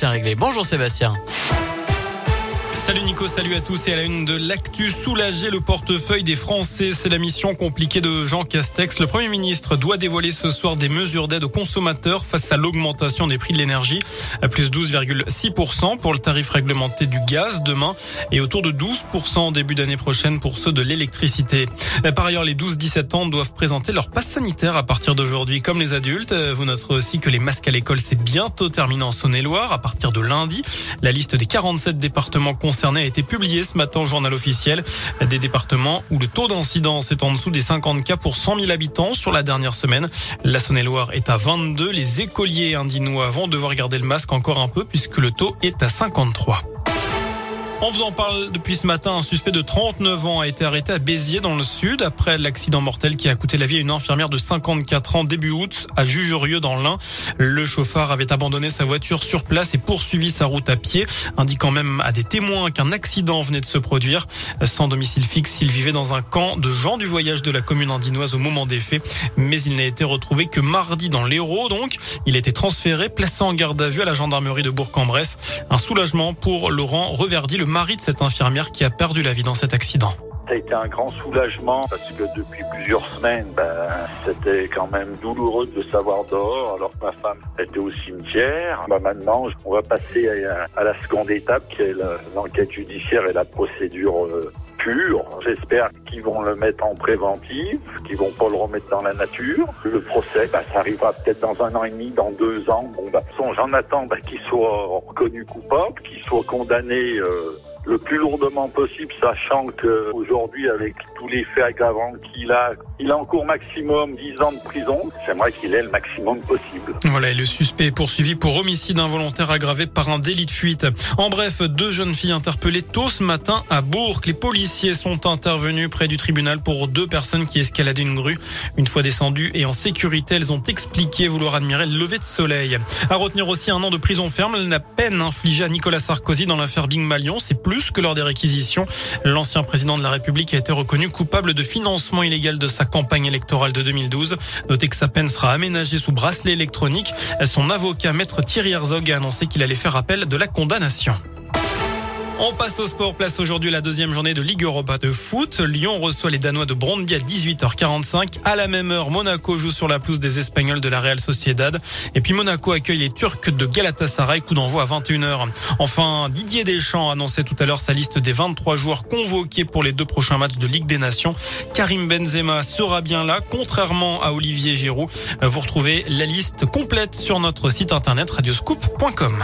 Tiens, réglé. Bonjour Sébastien. Salut Nico, salut à tous et à la une de l'actu, soulager le portefeuille des Français. C'est la mission compliquée de Jean Castex. Le Premier ministre doit dévoiler ce soir des mesures d'aide aux consommateurs face à l'augmentation des prix de l'énergie, à plus 12,6% pour le tarif réglementé du gaz demain et autour de 12% en début d'année prochaine pour ceux de l'électricité. Par ailleurs, les 12-17 ans doivent présenter leur passe sanitaire à partir d'aujourd'hui comme les adultes. Vous noterez aussi que les masques à l'école, c'est bientôt terminé en Saône-et-Loire à partir de lundi. La liste des 47 départements concernés a été publiée ce matin au journal officiel. Des départements où le taux d'incidence est en dessous des 50 cas pour 100 000 habitants sur la dernière semaine. La Saône-et-Loire est à 22. Les écoliers indinois vont devoir garder le masque encore un peu puisque le taux est à 53. On vous en parle depuis ce matin. Un suspect de 39 ans a été arrêté à Béziers dans le sud après l'accident mortel qui a coûté la vie à une infirmière de 54 ans début août à Jugerieux dans l'Ain. Le chauffard avait abandonné sa voiture sur place et poursuivi sa route à pied, indiquant même à des témoins qu'un accident venait de se produire. Sans domicile fixe, il vivait dans un camp de gens du voyage de la commune andinoise au moment des faits, mais il n'a été retrouvé que mardi dans l'Hérault. Donc, il a été transféré, placé en garde à vue à la gendarmerie de Bourg-en-Bresse. Un soulagement pour Laurent Reverdy, le mari de cette infirmière qui a perdu la vie dans cet accident. Ça a été un grand soulagement parce que depuis plusieurs semaines, ben, c'était quand même douloureux de savoir dehors alors que ma femme était au cimetière. Ben, maintenant, on va passer à, la seconde étape qui est l'enquête judiciaire et la procédure euh, pure. J'espère qu'ils vont le mettre en préventive, qu'ils vont pas le remettre dans la nature. Le procès, ben, ça arrivera peut-être dans un an et demi, dans deux ans. Bon, ben, j'en attends ben, qu'il soit reconnu coupable, qu'il soit condamné. Euh, le plus lourdement possible, sachant qu'aujourd'hui, avec tous les faits aggravants qu'il a, il a en cours maximum 10 ans de prison. J'aimerais qu'il ait le maximum possible. Voilà, et le suspect est poursuivi pour homicide involontaire aggravé par un délit de fuite. En bref, deux jeunes filles interpellées tôt ce matin à Bourg. Les policiers sont intervenus près du tribunal pour deux personnes qui escaladaient une grue. Une fois descendues et en sécurité, elles ont expliqué vouloir admirer le lever de soleil. À retenir aussi un an de prison ferme, la peine infligée à Nicolas Sarkozy dans l'affaire Bing Malion, c'est plus que lors des réquisitions. L'ancien président de la République a été reconnu coupable de financement illégal de sa campagne électorale de 2012. Notez que sa peine sera aménagée sous bracelet électronique. Son avocat, maître Thierry Herzog, a annoncé qu'il allait faire appel de la condamnation. On passe au sport. Place aujourd'hui la deuxième journée de Ligue Europa de foot. Lyon reçoit les Danois de Brondby à 18h45. À la même heure, Monaco joue sur la pelouse des Espagnols de la Real Sociedad. Et puis Monaco accueille les Turcs de Galatasaray. Coup d'envoi à 21h. Enfin, Didier Deschamps a annoncé tout à l'heure sa liste des 23 joueurs convoqués pour les deux prochains matchs de Ligue des Nations. Karim Benzema sera bien là, contrairement à Olivier Giroud. Vous retrouvez la liste complète sur notre site internet radioscoop.com.